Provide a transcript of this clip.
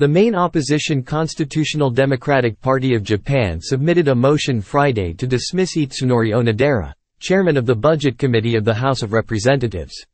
The main opposition Constitutional Democratic Party of Japan submitted a motion Friday to dismiss Itsunori Onodera, chairman of the Budget Committee of the House of Representatives.